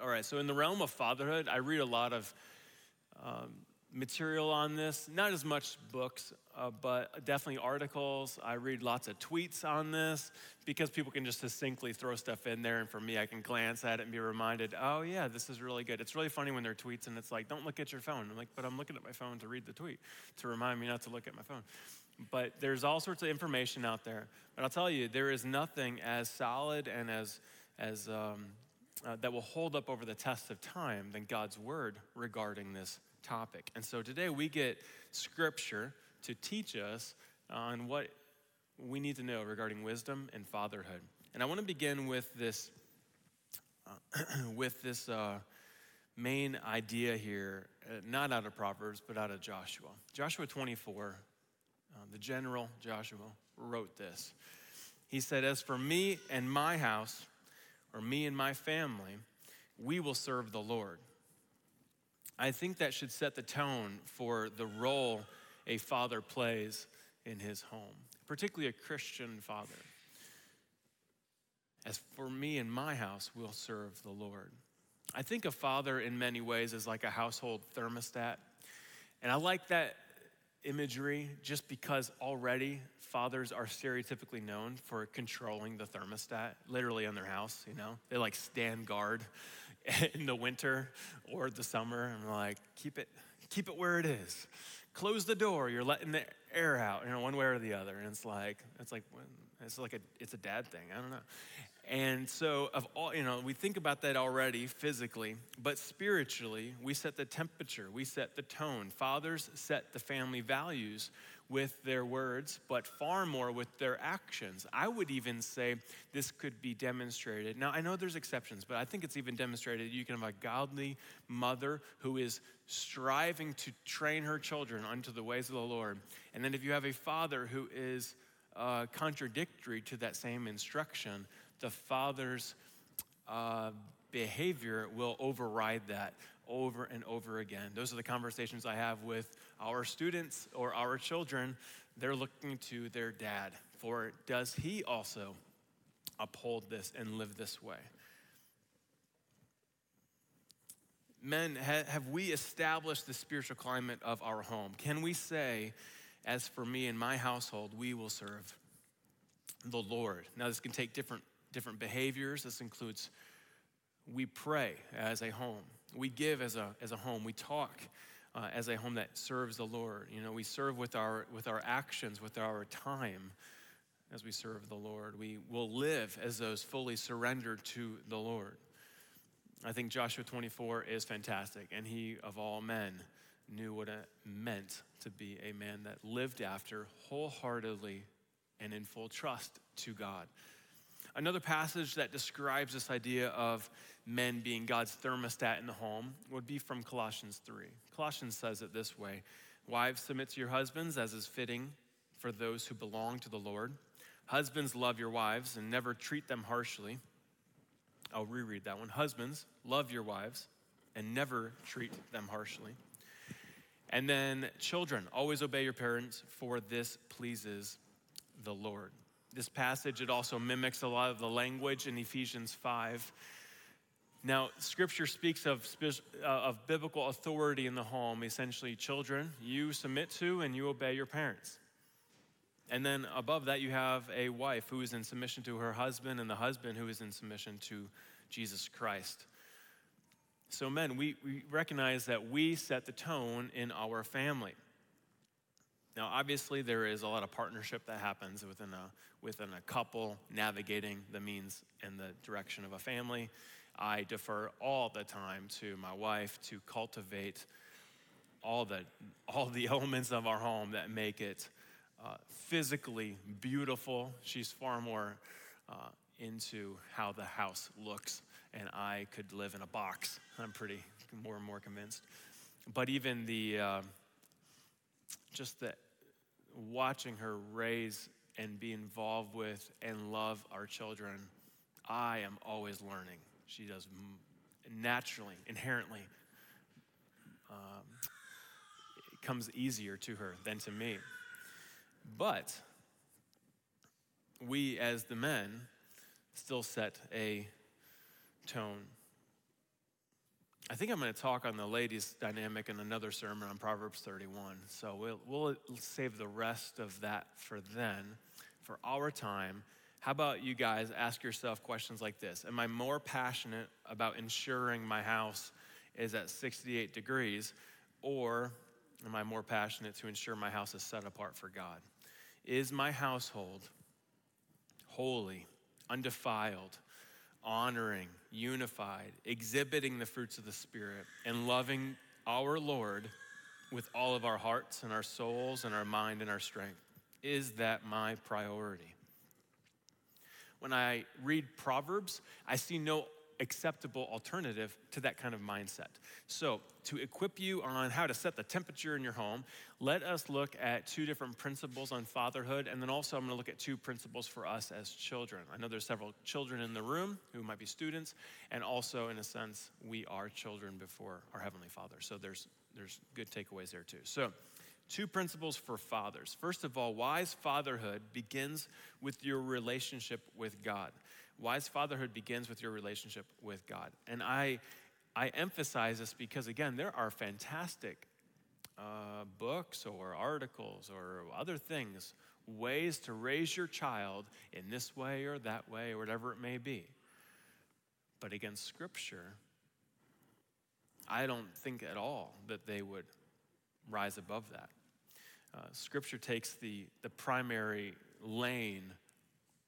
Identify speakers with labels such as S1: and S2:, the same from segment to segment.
S1: All right, so in the realm of fatherhood, I read a lot of um, material on this, not as much books, uh, but definitely articles. I read lots of tweets on this because people can just succinctly throw stuff in there. And for me, I can glance at it and be reminded, oh, yeah, this is really good. It's really funny when they're tweets and it's like, don't look at your phone. I'm like, but I'm looking at my phone to read the tweet to remind me not to look at my phone. But there's all sorts of information out there. But I'll tell you, there is nothing as solid and as, as um, uh, that will hold up over the test of time than God's word regarding this topic. And so today we get scripture to teach us on what we need to know regarding wisdom and fatherhood. And I want to begin with this, uh, with this uh, main idea here, uh, not out of Proverbs, but out of Joshua. Joshua 24, uh, the general Joshua wrote this. He said, As for me and my house, or me and my family, we will serve the Lord. I think that should set the tone for the role a father plays in his home, particularly a Christian father. As for me and my house, we'll serve the Lord. I think a father, in many ways, is like a household thermostat. And I like that imagery just because already fathers are stereotypically known for controlling the thermostat, literally in their house, you know? They like stand guard in the winter or the summer. I'm like, keep it, keep it where it is. Close the door. You're letting the air out, you know, one way or the other. And it's like, it's like, it's like a, it's a dad thing. I don't know. And so, of all, you know, we think about that already physically, but spiritually, we set the temperature, we set the tone. Fathers set the family values with their words, but far more with their actions. I would even say this could be demonstrated. Now, I know there's exceptions, but I think it's even demonstrated. You can have a godly mother who is striving to train her children unto the ways of the Lord. And then if you have a father who is uh, contradictory to that same instruction, the father's uh, behavior will override that over and over again. Those are the conversations I have with our students or our children. They're looking to their dad for does he also uphold this and live this way? Men, have we established the spiritual climate of our home? Can we say, as for me and my household, we will serve the Lord? Now, this can take different different behaviors. This includes we pray as a home, we give as a, as a home, we talk uh, as a home that serves the Lord. You know, we serve with our, with our actions, with our time as we serve the Lord. We will live as those fully surrendered to the Lord. I think Joshua 24 is fantastic, and he, of all men, knew what it meant to be a man that lived after wholeheartedly and in full trust to God. Another passage that describes this idea of men being God's thermostat in the home would be from Colossians 3. Colossians says it this way Wives, submit to your husbands as is fitting for those who belong to the Lord. Husbands, love your wives and never treat them harshly. I'll reread that one. Husbands, love your wives and never treat them harshly. And then, children, always obey your parents, for this pleases the Lord. This passage, it also mimics a lot of the language in Ephesians 5. Now, scripture speaks of, uh, of biblical authority in the home. Essentially, children, you submit to and you obey your parents. And then above that, you have a wife who is in submission to her husband, and the husband who is in submission to Jesus Christ. So, men, we, we recognize that we set the tone in our family. Now, obviously, there is a lot of partnership that happens within a, within a couple navigating the means and the direction of a family. I defer all the time to my wife to cultivate all the, all the elements of our home that make it uh, physically beautiful. She's far more uh, into how the house looks, and I could live in a box. I'm pretty more and more convinced. But even the uh, just the watching her raise and be involved with and love our children, I am always learning. She does naturally, inherently. Um, it comes easier to her than to me. But we, as the men, still set a tone. I think I'm going to talk on the ladies' dynamic in another sermon on Proverbs 31. So we'll, we'll save the rest of that for then. For our time, how about you guys ask yourself questions like this Am I more passionate about ensuring my house is at 68 degrees, or am I more passionate to ensure my house is set apart for God? Is my household holy, undefiled, honoring, unified, exhibiting the fruits of the Spirit, and loving our Lord with all of our hearts and our souls and our mind and our strength? Is that my priority? When I read Proverbs, I see no acceptable alternative to that kind of mindset. So, to equip you on how to set the temperature in your home, let us look at two different principles on fatherhood, and then also I'm going to look at two principles for us as children. I know there's several children in the room who might be students, and also, in a sense, we are children before our Heavenly Father. So, there's, there's good takeaways there too. So, two principles for fathers. First of all, wise fatherhood begins with your relationship with God. Wise fatherhood begins with your relationship with God. And I, I emphasize this because, again, there are fantastic uh, books or articles or other things, ways to raise your child in this way or that way or whatever it may be. But against Scripture, I don't think at all that they would rise above that. Uh, scripture takes the, the primary lane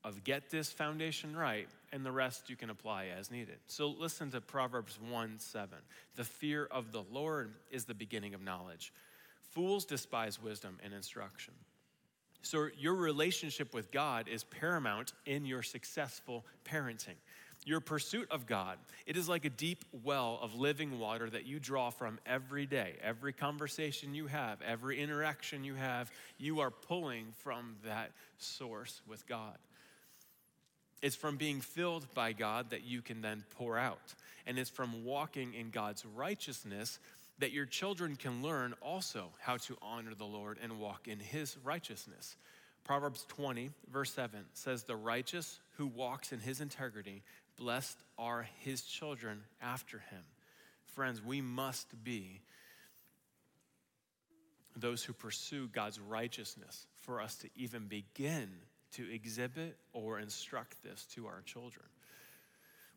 S1: of get this foundation right, and the rest you can apply as needed. So listen to Proverbs 1 7. The fear of the Lord is the beginning of knowledge. Fools despise wisdom and instruction. So your relationship with God is paramount in your successful parenting. Your pursuit of God, it is like a deep well of living water that you draw from every day. Every conversation you have, every interaction you have, you are pulling from that source with God. It's from being filled by God that you can then pour out. And it's from walking in God's righteousness that your children can learn also how to honor the Lord and walk in his righteousness. Proverbs 20, verse 7 says, The righteous who walks in his integrity, blessed are his children after him. Friends, we must be those who pursue God's righteousness for us to even begin to exhibit or instruct this to our children.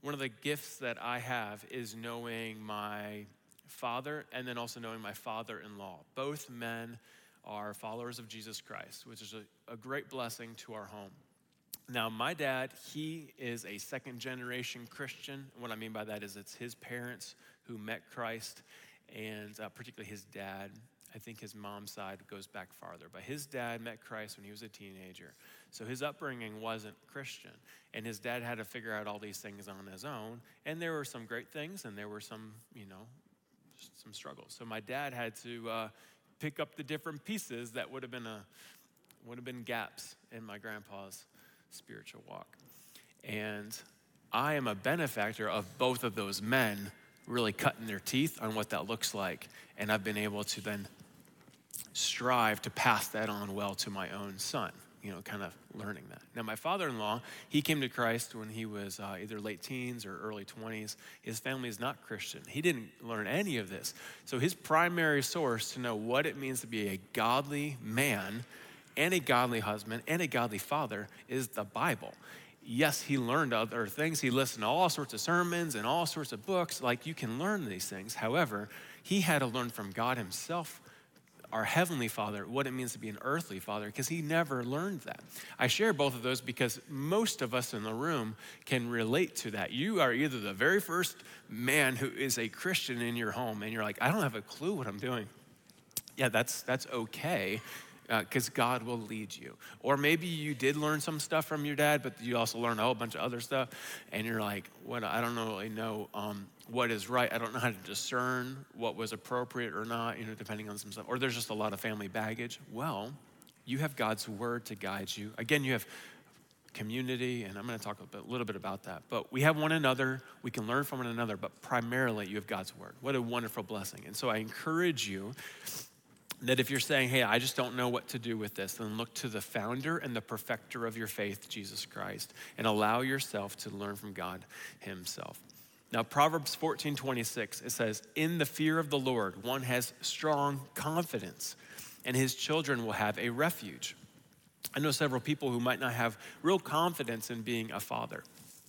S1: One of the gifts that I have is knowing my father and then also knowing my father in law. Both men are followers of Jesus Christ, which is a, a, great blessing to our home. Now, my dad, he is a second generation Christian. What I mean by that is it's his parents who met Christ, and uh, particularly his dad. I think his mom's side goes back farther, but his dad met Christ when he was a teenager. So his upbringing wasn't Christian. And his dad had to figure out all these things on his own. And there were some great things and there were some, you know, some struggles. So my dad had to uh, pick up the different pieces that would have been a would have been gaps in my grandpa's spiritual walk. And I am a benefactor of both of those men really cutting their teeth on what that looks like. And I've been able to then strive to pass that on well to my own son you know, kind of learning that. Now, my father in law, he came to Christ when he was uh, either late teens or early 20s. His family is not Christian. He didn't learn any of this. So, his primary source to know what it means to be a godly man and a godly husband and a godly father is the Bible. Yes, he learned other things. He listened to all sorts of sermons and all sorts of books. Like you can learn these things. However, he had to learn from God himself our heavenly father what it means to be an earthly father because he never learned that. I share both of those because most of us in the room can relate to that. You are either the very first man who is a Christian in your home and you're like, I don't have a clue what I'm doing. Yeah, that's that's okay because uh, God will lead you. Or maybe you did learn some stuff from your dad, but you also learned a whole bunch of other stuff, and you're like, "What? I don't really know um, what is right. I don't know how to discern what was appropriate or not. You know, depending on some stuff. Or there's just a lot of family baggage. Well, you have God's word to guide you. Again, you have community, and I'm going to talk a, bit, a little bit about that. But we have one another. We can learn from one another, but primarily you have God's word. What a wonderful blessing! And so I encourage you that if you're saying, hey, I just don't know what to do with this, then look to the founder and the perfecter of your faith, Jesus Christ, and allow yourself to learn from God Himself. Now, Proverbs 14 26, it says, In the fear of the Lord, one has strong confidence, and his children will have a refuge. I know several people who might not have real confidence in being a father.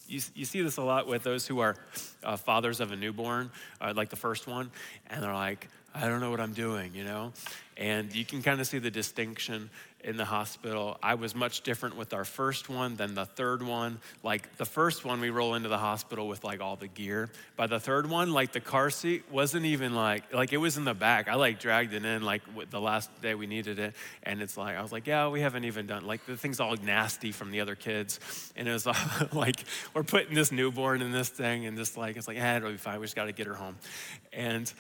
S1: You, you see this a lot with those who are uh, fathers of a newborn, uh, like the first one, and they're like, I don't know what I'm doing, you know? And you can kind of see the distinction in the hospital. I was much different with our first one than the third one. Like the first one, we roll into the hospital with like all the gear. By the third one, like the car seat wasn't even like, like it was in the back. I like dragged it in like the last day we needed it. And it's like, I was like, yeah, we haven't even done, like the thing's all nasty from the other kids. And it was like, we're putting this newborn in this thing and just like, it's like, yeah, it'll be fine. We just got to get her home. And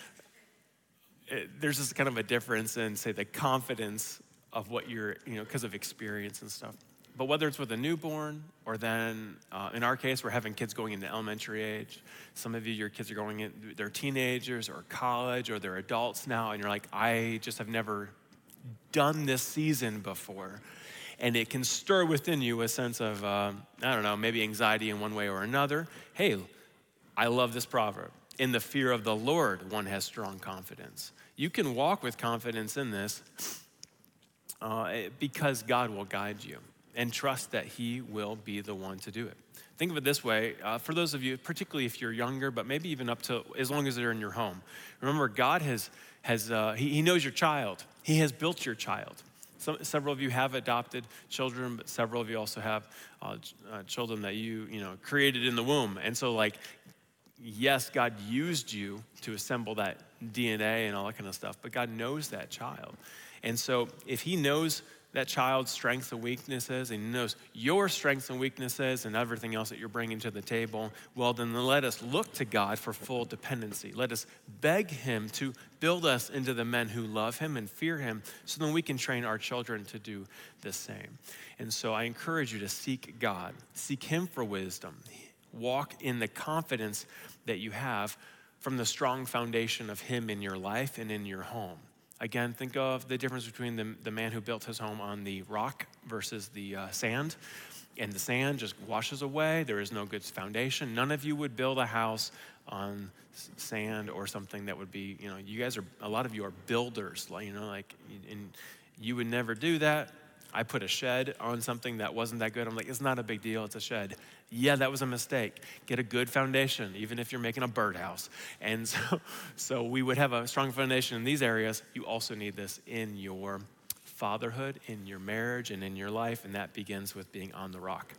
S1: it, there's just kind of a difference in, say, the confidence of what you're, you know, because of experience and stuff. But whether it's with a newborn or then, uh, in our case, we're having kids going into elementary age. Some of you, your kids are going in, they're teenagers or college or they're adults now, and you're like, I just have never done this season before. And it can stir within you a sense of, uh, I don't know, maybe anxiety in one way or another. Hey, I love this proverb. In the fear of the Lord, one has strong confidence. You can walk with confidence in this uh, because God will guide you and trust that He will be the one to do it. Think of it this way uh, for those of you, particularly if you're younger, but maybe even up to as long as they're in your home. Remember, God has, has uh, he, he, knows your child, He has built your child. Some, several of you have adopted children, but several of you also have uh, uh children that you, you know, created in the womb. And so, like, yes, God used you to assemble that DNA and all that kind of stuff, but God knows that child. And so if He knows that child's strengths and weaknesses and He knows your strengths and weaknesses and everything else that you're bringing to the table, well, then let us look to God for full dependency. Let us beg Him to build us into the men who love Him and fear Him so then we can train our children to do the same. And so I encourage you to seek God, seek Him for wisdom, walk in the confidence that you have from the strong foundation of Him in your life and in your home. Again, think of the difference between the, the man who built his home on the rock versus the uh, sand. And the sand just washes away. There is no good foundation. None of you would build a house on sand or something that would be, you know, you guys are, a lot of you are builders, you know, like, and you would never do that. I put a shed on something that wasn't that good. I'm like, it's not a big deal, it's a shed. Yeah, that was a mistake. Get a good foundation, even if you're making a birdhouse. And so, so we would have a strong foundation in these areas. You also need this in your fatherhood, in your marriage, and in your life, and that begins with being on the rock.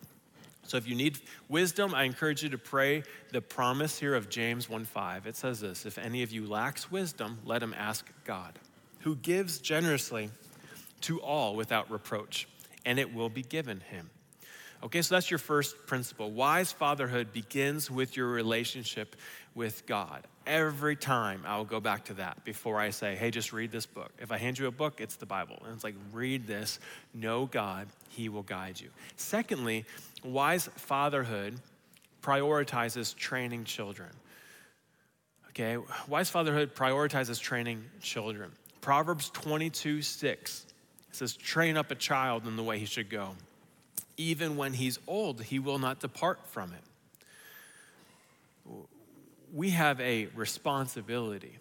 S1: So if you need wisdom, I encourage you to pray the promise here of James 1:5. It says this, if any of you lacks wisdom, let him ask God, who gives generously to all without reproach, and it will be given him. Okay, so that's your first principle. Wise fatherhood begins with your relationship with God. Every time I will go back to that before I say, hey, just read this book. If I hand you a book, it's the Bible. And it's like, read this, know God, He will guide you. Secondly, wise fatherhood prioritizes training children. Okay, wise fatherhood prioritizes training children. Proverbs 22 6 says, train up a child in the way he should go. Even when he's old, he will not depart from it. We have a responsibility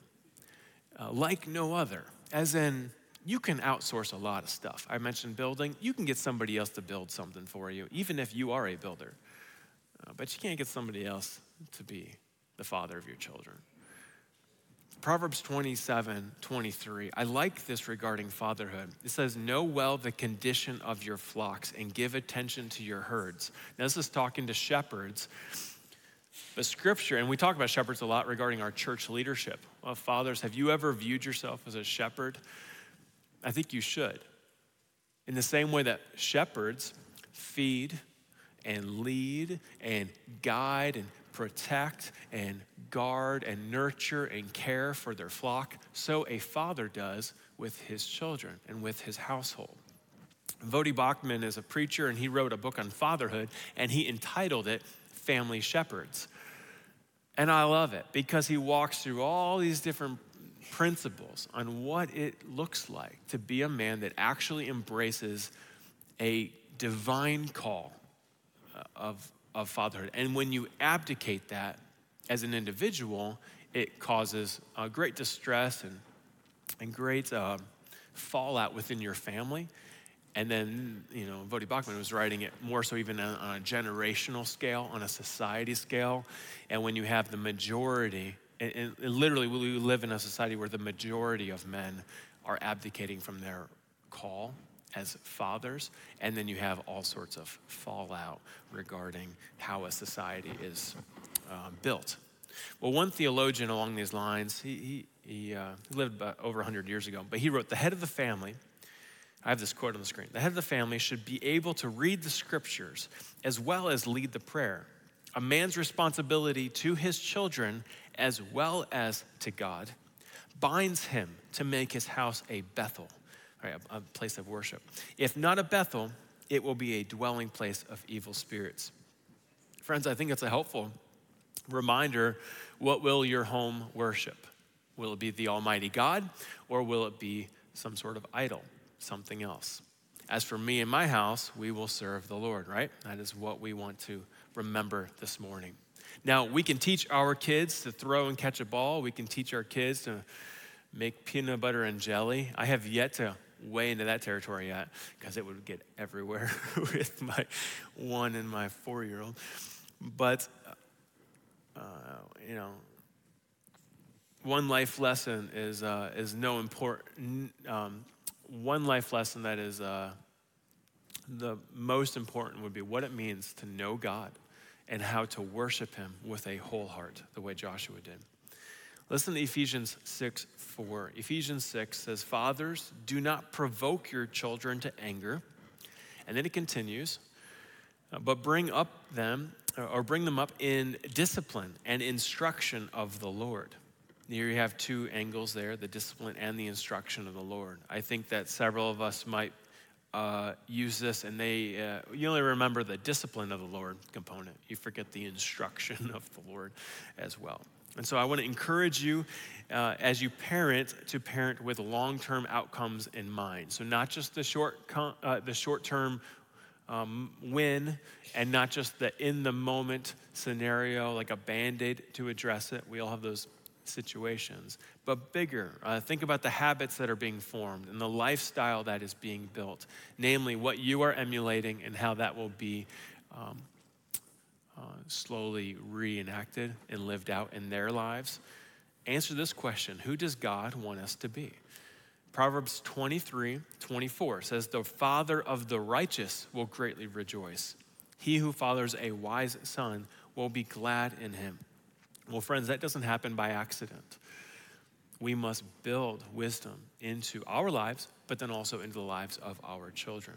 S1: uh, like no other, as in, you can outsource a lot of stuff. I mentioned building. You can get somebody else to build something for you, even if you are a builder. Uh, but you can't get somebody else to be the father of your children. Proverbs 27 23. I like this regarding fatherhood. It says, Know well the condition of your flocks and give attention to your herds. Now, this is talking to shepherds. But scripture, and we talk about shepherds a lot regarding our church leadership. Well, fathers, have you ever viewed yourself as a shepherd? I think you should. In the same way that shepherds feed and lead and guide and protect and guard and nurture and care for their flock, so a father does with his children and with his household. Voddie Baucham is a preacher and he wrote a book on fatherhood and he entitled it Family Shepherds. And I love it because he walks through all these different principles on what it looks like to be a man that actually embraces a divine call uh, of of fatherhood. And when you abdicate that, as an individual, it causes uh, great distress and, and great uh, fallout within your family. And then, you know, Voddie Baucham was writing it more so even on, on a generational scale, on a society scale. And when you have the majority, and, and literally we live in a society where the majority of men are abdicating from their call as fathers, and then you have all sorts of fallout regarding how a society is uh, built. Well, one theologian along these lines, he, he, he uh, lived about over 100 years ago, but he wrote, The head of the family, I have this quote on the screen, the head of the family should be able to read the scriptures as well as lead the prayer. A man's responsibility to his children as well as to God binds him to make his house a Bethel, right, a, a place of worship. If not a Bethel, it will be a dwelling place of evil spirits. Friends, I think it's a helpful reminder what will your home worship? Will it be the Almighty God or will it be some sort of idol, something else? As for me and my house, we will serve the Lord, right? That is what we want to remember this morning. Now, we can teach our kids to throw and catch a ball. We can teach our kids to make peanut butter and jelly. I have yet to way into that territory yet because it would get everywhere with my one and my four year old. But uh, you know, one life lesson is, uh, is no important, um, one life lesson that is uh, the most important would be what it means to know God and how to worship Him with a whole heart, the way Joshua did. Listen to Ephesians 6 4. Ephesians 6 says, Fathers, do not provoke your children to anger. And then it continues, but bring up them or bring them up in discipline and instruction of the Lord. Here you have two angles there the discipline and the instruction of the Lord. I think that several of us might uh, use this and they, uh, you only remember the discipline of the Lord component. You forget the instruction of the Lord as well. And so I want to encourage you uh, as you parent to parent with long term outcomes in mind. So, not just the short, uh, the short term um, win and not just the in the moment scenario, like a band aid to address it. We all have those situations, but bigger. Uh, think about the habits that are being formed and the lifestyle that is being built, namely what you are emulating and how that will be um, uh, slowly reenacted and lived out in their lives. Answer this question Who does God want us to be? Proverbs 23 24 says, The father of the righteous will greatly rejoice. He who fathers a wise son will be glad in him. Well, friends, that doesn't happen by accident. We must build wisdom into our lives, but then also into the lives of our children.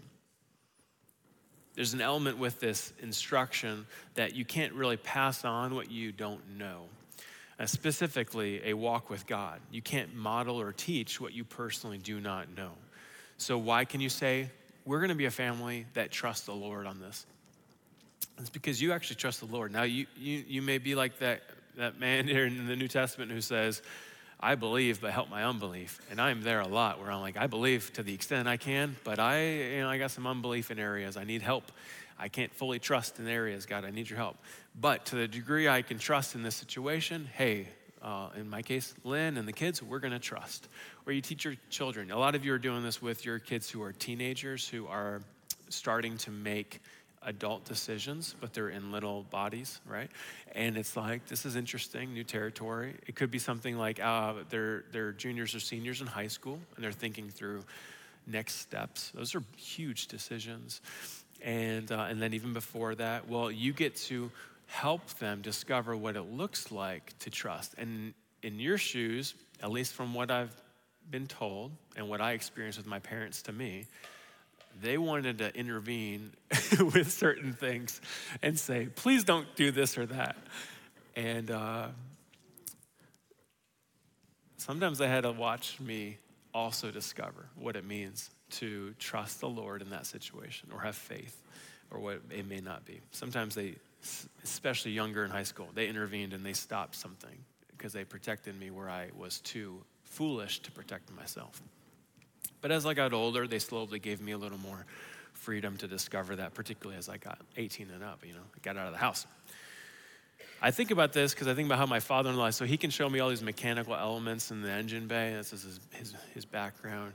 S1: There's an element with this instruction that you can't really pass on what you don't know uh, specifically a walk with God. You can't model or teach what you personally do not know. So, why can you say, we're going to be a family that trusts the Lord on this? It's because you actually trust the Lord. Now, you, you, you may be like that, that man here in the New Testament who says, I believe, but help my unbelief. And I'm there a lot where I'm like, I believe to the extent I can, but I, you know, I got some unbelief in areas. I need help. I can't fully trust in areas. God, I need your help. But to the degree I can trust in this situation, hey, uh, in my case, Lynn and the kids, we're going to trust. Or you teach your children. A lot of you are doing this with your kids who are teenagers who are starting to make adult decisions, but they're in little bodies, right? And it's like, this is interesting, new territory. It could be something like uh, they're, they're juniors or seniors in high school and they're thinking through next steps. Those are huge decisions. And, uh, and then even before that, well, you get to help them discover what it looks like to trust. And in your shoes, at least from what I've been told and what I experienced with my parents to me, they wanted to intervene with certain things and say, please don't do this or that. And uh, sometimes they had to watch me also discover what it means to trust the Lord in that situation or have faith or what it may not be. Sometimes they, especially younger in high school, they intervened and they stopped something because they protected me where I was too foolish to protect myself. But as I got older, they slowly gave me a little more freedom to discover that, particularly as I got 18 and up, you know, I got out of the house. I think about this because I think about how my father in law, so he can show me all these mechanical elements in the engine bay. That's his, his, his background.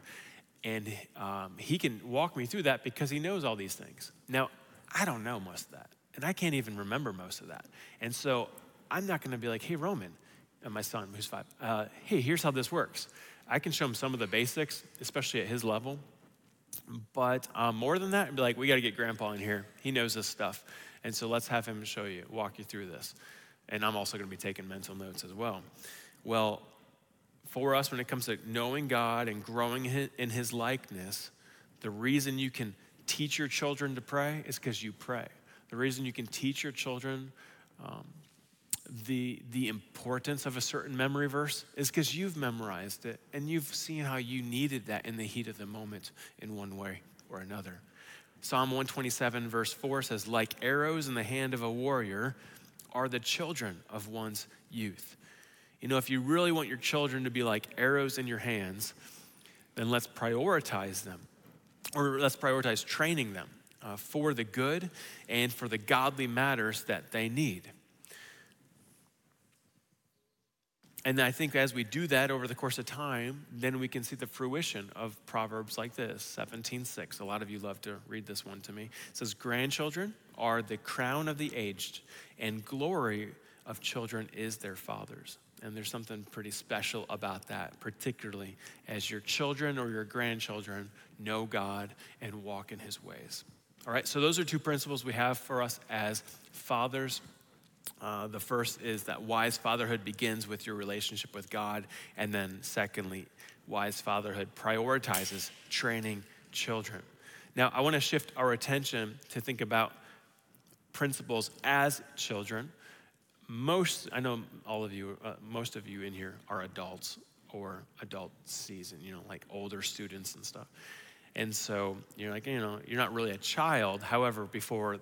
S1: And um, he can walk me through that because he knows all these things. Now, I don't know most of that. And I can't even remember most of that. And so I'm not going to be like, hey, Roman, and my son, who's five, uh, hey, here's how this works. I can show him some of the basics, especially at his level. But um, more than that, I'd be like, we got to get grandpa in here. He knows this stuff. And so let's have him show you, walk you through this. And I'm also going to be taking mental notes as well. Well, for us, when it comes to knowing God and growing in his likeness, the reason you can teach your children to pray is because you pray. The reason you can teach your children um, the, the importance of a certain memory verse is because you've memorized it and you've seen how you needed that in the heat of the moment in one way or another. Psalm 127, verse 4 says, Like arrows in the hand of a warrior are the children of one's youth. You know, if you really want your children to be like arrows in your hands, then let's prioritize them, or let's prioritize training them uh, for the good and for the godly matters that they need. And I think as we do that over the course of time, then we can see the fruition of Proverbs like this 17:6. A lot of you love to read this one to me. It says, Grandchildren are the crown of the aged, and glory of children is their fathers. And there's something pretty special about that, particularly as your children or your grandchildren know God and walk in his ways. All right, so those are two principles we have for us as fathers uh, the first is that wise fatherhood begins with your relationship with God. And then, secondly, wise fatherhood prioritizes training children. Now, I want to shift our attention to think about principles as children. Most, I know all of you, uh, most of you in here are adults or adult season, you know, like older students and stuff. And so you're like, you know, you're not really a child. However, before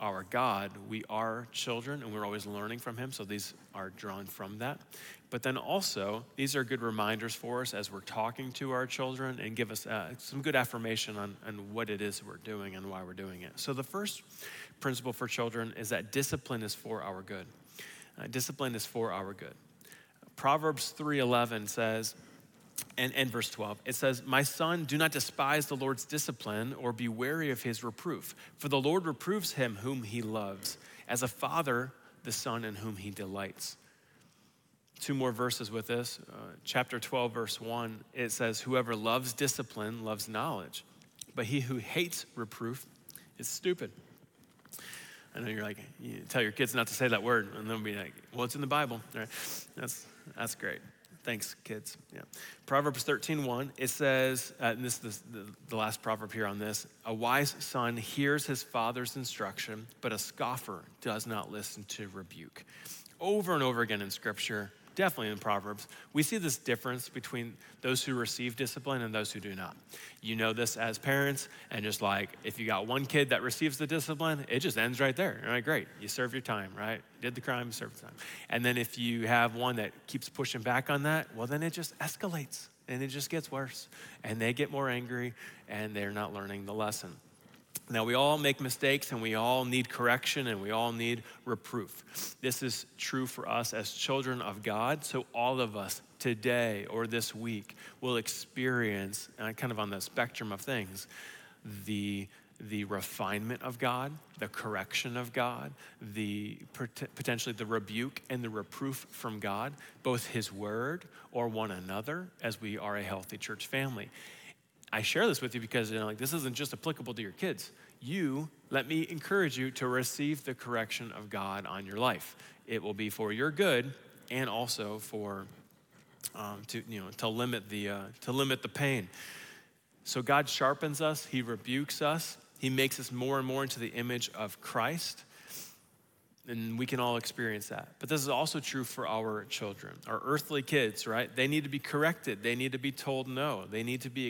S1: our God, we are children and we're always learning from Him. So these are drawn from that. But then also, these are good reminders for us as we're talking to our children and give us uh, some good affirmation on, on what it is we're doing and why we're doing it. So the first principle for children is that discipline is for our good. Uh, discipline is for our good. Proverbs 3:11 says, and, and verse 12, it says, My son, do not despise the Lord's discipline or be wary of his reproof, for the Lord reproves him whom he loves, as a father the son in whom he delights. Two more verses with this. Uh, chapter 12, verse 1, it says, Whoever loves discipline loves knowledge, but he who hates reproof is stupid. I know you're like, you tell your kids not to say that word, and they'll be like, Well, it's in the Bible. That's, that's great. Thanks, kids. Yeah. Proverbs 13, 1, it says, uh, and this is the, the last proverb here on this a wise son hears his father's instruction, but a scoffer does not listen to rebuke. Over and over again in Scripture, definitely in Proverbs, we see this difference between those who receive discipline and those who do not. You know this as parents, and just like if you got one kid that receives the discipline, it just ends right there. You're great, you serve your time, right? Did the crime, served the time. And then if you have one that keeps pushing back on that, well, then it just escalates and it just gets worse. And they get more angry and they're not learning the lesson. Now, we all make mistakes and we all need correction and we all need reproof. This is true for us as children of God. So, all of us today or this week will experience, kind of on the spectrum of things, the, the refinement of God, the correction of God, the potentially the rebuke and the reproof from God, both His word or one another, as we are a healthy church family. I share this with you because you know, like this isn't just applicable to your kids. You, let me encourage you to receive the correction of God on your life. It will be for your good and also for um, to you know to limit the uh, to limit the pain. So God sharpens us. He rebukes us. He makes us more and more into the image of Christ. And we can all experience that. But this is also true for our children, our earthly kids, right? They need to be corrected. They need to be told no. They need to be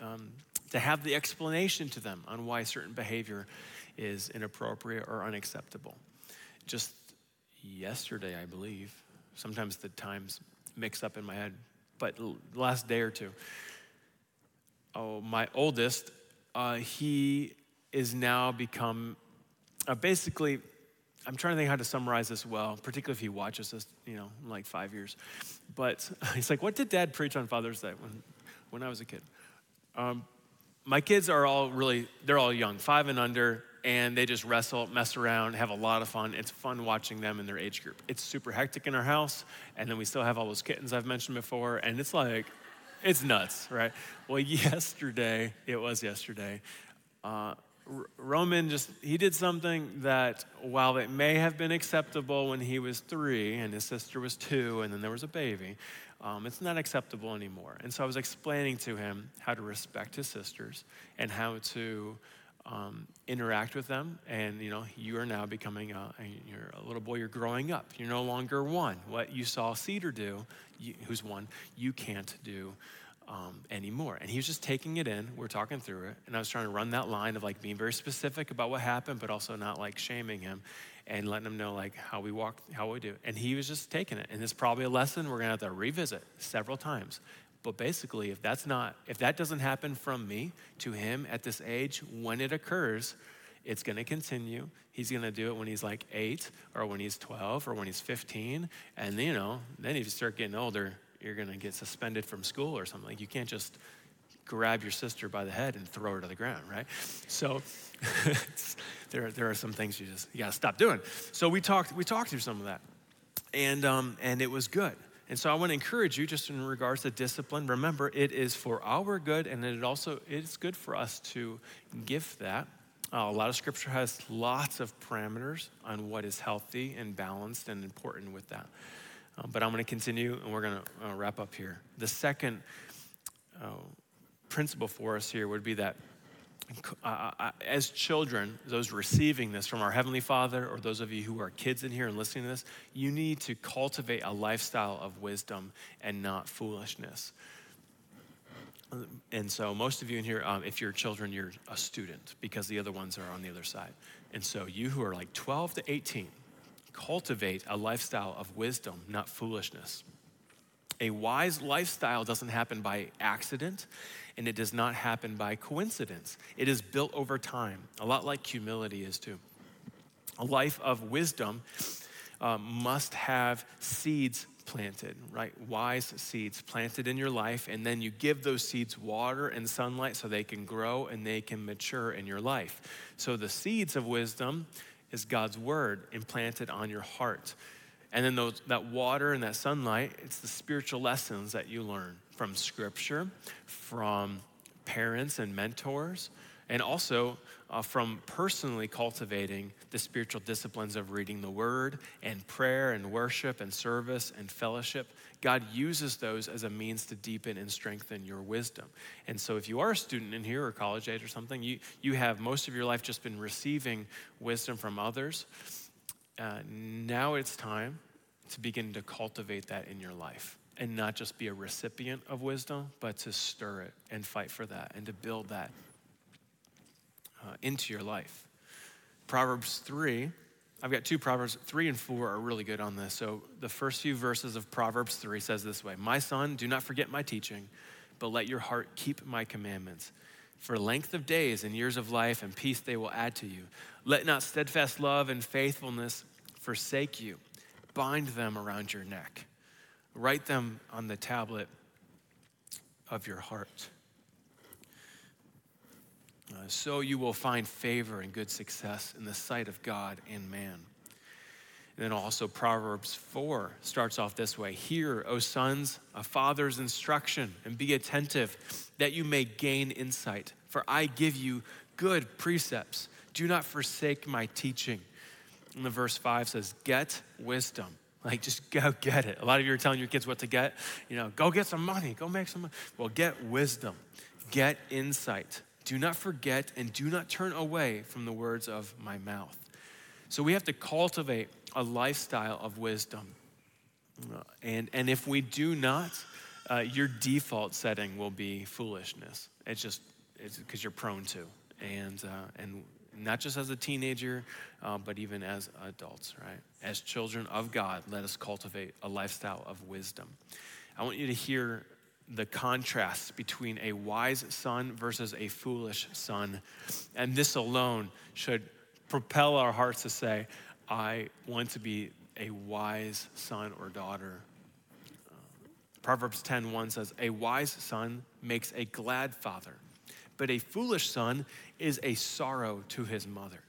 S1: um, to have the explanation to them on why certain behavior is inappropriate or unacceptable. Just yesterday, I believe, sometimes the times mix up in my head, but last day or two, oh, my oldest, uh, he is now become uh, basically I'm trying to think how to summarize this well, particularly if he watches this, you know, in like five years. But he's like, What did dad preach on Father's Day when, when I was a kid? Um, my kids are all really, they're all young, five and under, and they just wrestle, mess around, have a lot of fun. It's fun watching them in their age group. It's super hectic in our house, and then we still have all those kittens I've mentioned before, and it's like, it's nuts, right? Well, yesterday, it was yesterday, uh, Roman just, he did something that while it may have been acceptable when he was three and his sister was two and then there was a baby, um, it's not acceptable anymore. And so I was explaining to him how to respect his sisters and how to um, interact with them. And, you know, you are now becoming a, you're a little boy, you're growing up. You're no longer one. What you saw Cedar do, you, who's one, you can't do um, anymore. And he was just taking it in. We are talking through it. And I was trying to run that line of like being very specific about what happened, but also not like shaming him and letting him know like how we walk, how we do. And he was just taking it. And it's probably a lesson we're gonna have to revisit several times. But basically, if that's not, if that doesn't happen from me to him at this age, when it occurs, it's going to continue. He's going to do it when he's like eight, or when he's 12, or when he's 15. And, you know, then if you start getting older, you're going to get suspended from school or something. Like you can't just grab your sister by the head and throw her to the ground, right? So there, there are some things you just you got to stop doing. So we talked we talked through some of that, and um, and it was good. And so I want to encourage you, just in regards to discipline. Remember, it is for our good, and it also it's good for us to give that. Uh, a lot of scripture has lots of parameters on what is healthy and balanced and important with that. Uh, but I'm going to continue and we're going to uh, wrap up here. The second uh, principle for us here would be that uh, uh, as children, those receiving this from our Heavenly Father, or those of you who are kids in here and listening to this, you need to cultivate a lifestyle of wisdom and not foolishness. And so, most of you in here, um, if you're children, you're a student because the other ones are on the other side. And so, you who are like 12 to 18, cultivate a lifestyle of wisdom, not foolishness. A wise lifestyle doesn't happen by accident and it does not happen by coincidence. It is built over time, a lot like humility is too. A life of wisdom uh, must have seeds planted, right? Wise seeds planted in your life, and then you give those seeds water and sunlight so they can grow and they can mature in your life. So the seeds of wisdom is God's word implanted on your heart. And then those, that water and that sunlight, it's the spiritual lessons that you learn from scripture, from parents and mentors, and also uh, from personally cultivating the spiritual disciplines of reading the word and prayer and worship and service and fellowship. God uses those as a means to deepen and strengthen your wisdom. And so, if you are a student in here or college age or something, you, you have most of your life just been receiving wisdom from others. Uh, now it's time to begin to cultivate that in your life and not just be a recipient of wisdom, but to stir it and fight for that and to build that uh, into your life. Proverbs 3 I've got two Proverbs, three and four are really good on this. So the first few verses of Proverbs 3 says this way My son, do not forget my teaching, but let your heart keep my commandments. For length of days and years of life and peace they will add to you. Let not steadfast love and faithfulness forsake you. Bind them around your neck. Write them on the tablet of your heart. Uh, so you will find favor and good success in the sight of God and man. And then also, Proverbs 4 starts off this way Hear, O sons, a father's instruction, and be attentive that you may gain insight. For I give you good precepts. Do not forsake my teaching. And the verse 5 says, Get wisdom. Like, just go get it. A lot of you are telling your kids what to get. You know, go get some money, go make some money. Well, get wisdom, get insight. Do not forget and do not turn away from the words of my mouth. So we have to cultivate a lifestyle of wisdom. And, and if we do not, uh, your default setting will be foolishness. It's just because you're prone to. And, uh, and not just as a teenager, uh, but even as adults, right? As children of God, let us cultivate a lifestyle of wisdom. I want you to hear the contrast between a wise son versus a foolish son. And this alone should propel our hearts to say, I want to be a wise son or daughter. Uh, Proverbs 10:1 says, "A wise son makes a glad father, but a foolish son is a sorrow to his mother."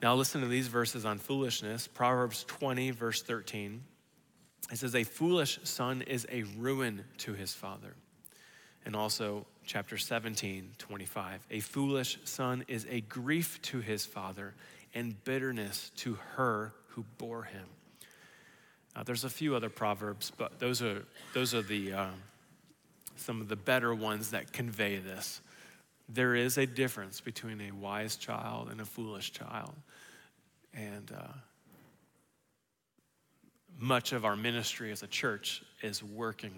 S1: Now listen to these verses on foolishness. Proverbs 20 verse 13. It says, "A foolish son is a ruin to his father." And also chapter 17, 25. A foolish son is a grief to his father and bitterness to her who bore him. Uh, there's a few other proverbs, but those are, those are the, uh, some of the better ones that convey this. There is a difference between a wise child and a foolish child. And uh, much of our ministry as a church is working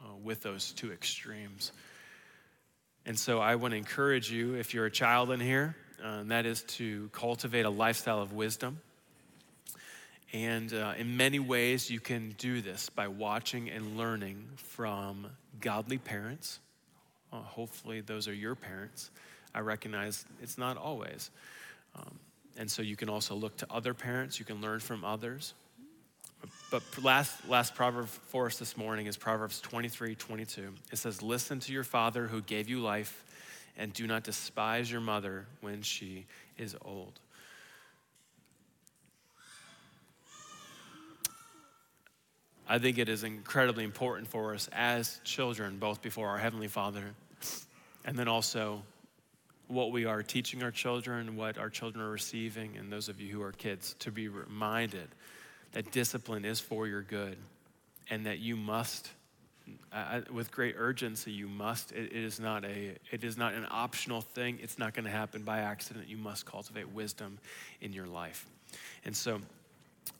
S1: uh, with those two extremes. And so I want to encourage you, if you're a child in here, uh, and that is to cultivate a lifestyle of wisdom. And uh, in many ways, you can do this by watching and learning from godly parents. Uh, hopefully, those are your parents. I recognize it's not always. Um, and so you can also look to other parents, you can learn from others. But last, last proverb for us this morning is Proverbs 23 22. It says, Listen to your father who gave you life, and do not despise your mother when she is old. I think it is incredibly important for us as children, both before our Heavenly Father and then also what we are teaching our children, what our children are receiving, and those of you who are kids, to be reminded that discipline is for your good and that you must uh, with great urgency you must it, it is not a it is not an optional thing. It's not going to happen by accident. You must cultivate wisdom in your life. And so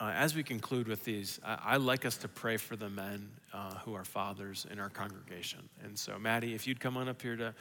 S1: uh, as we conclude with these I, I, like us to pray for the men uh, who are fathers in our congregation. And so maddie if you'd come on up here to, to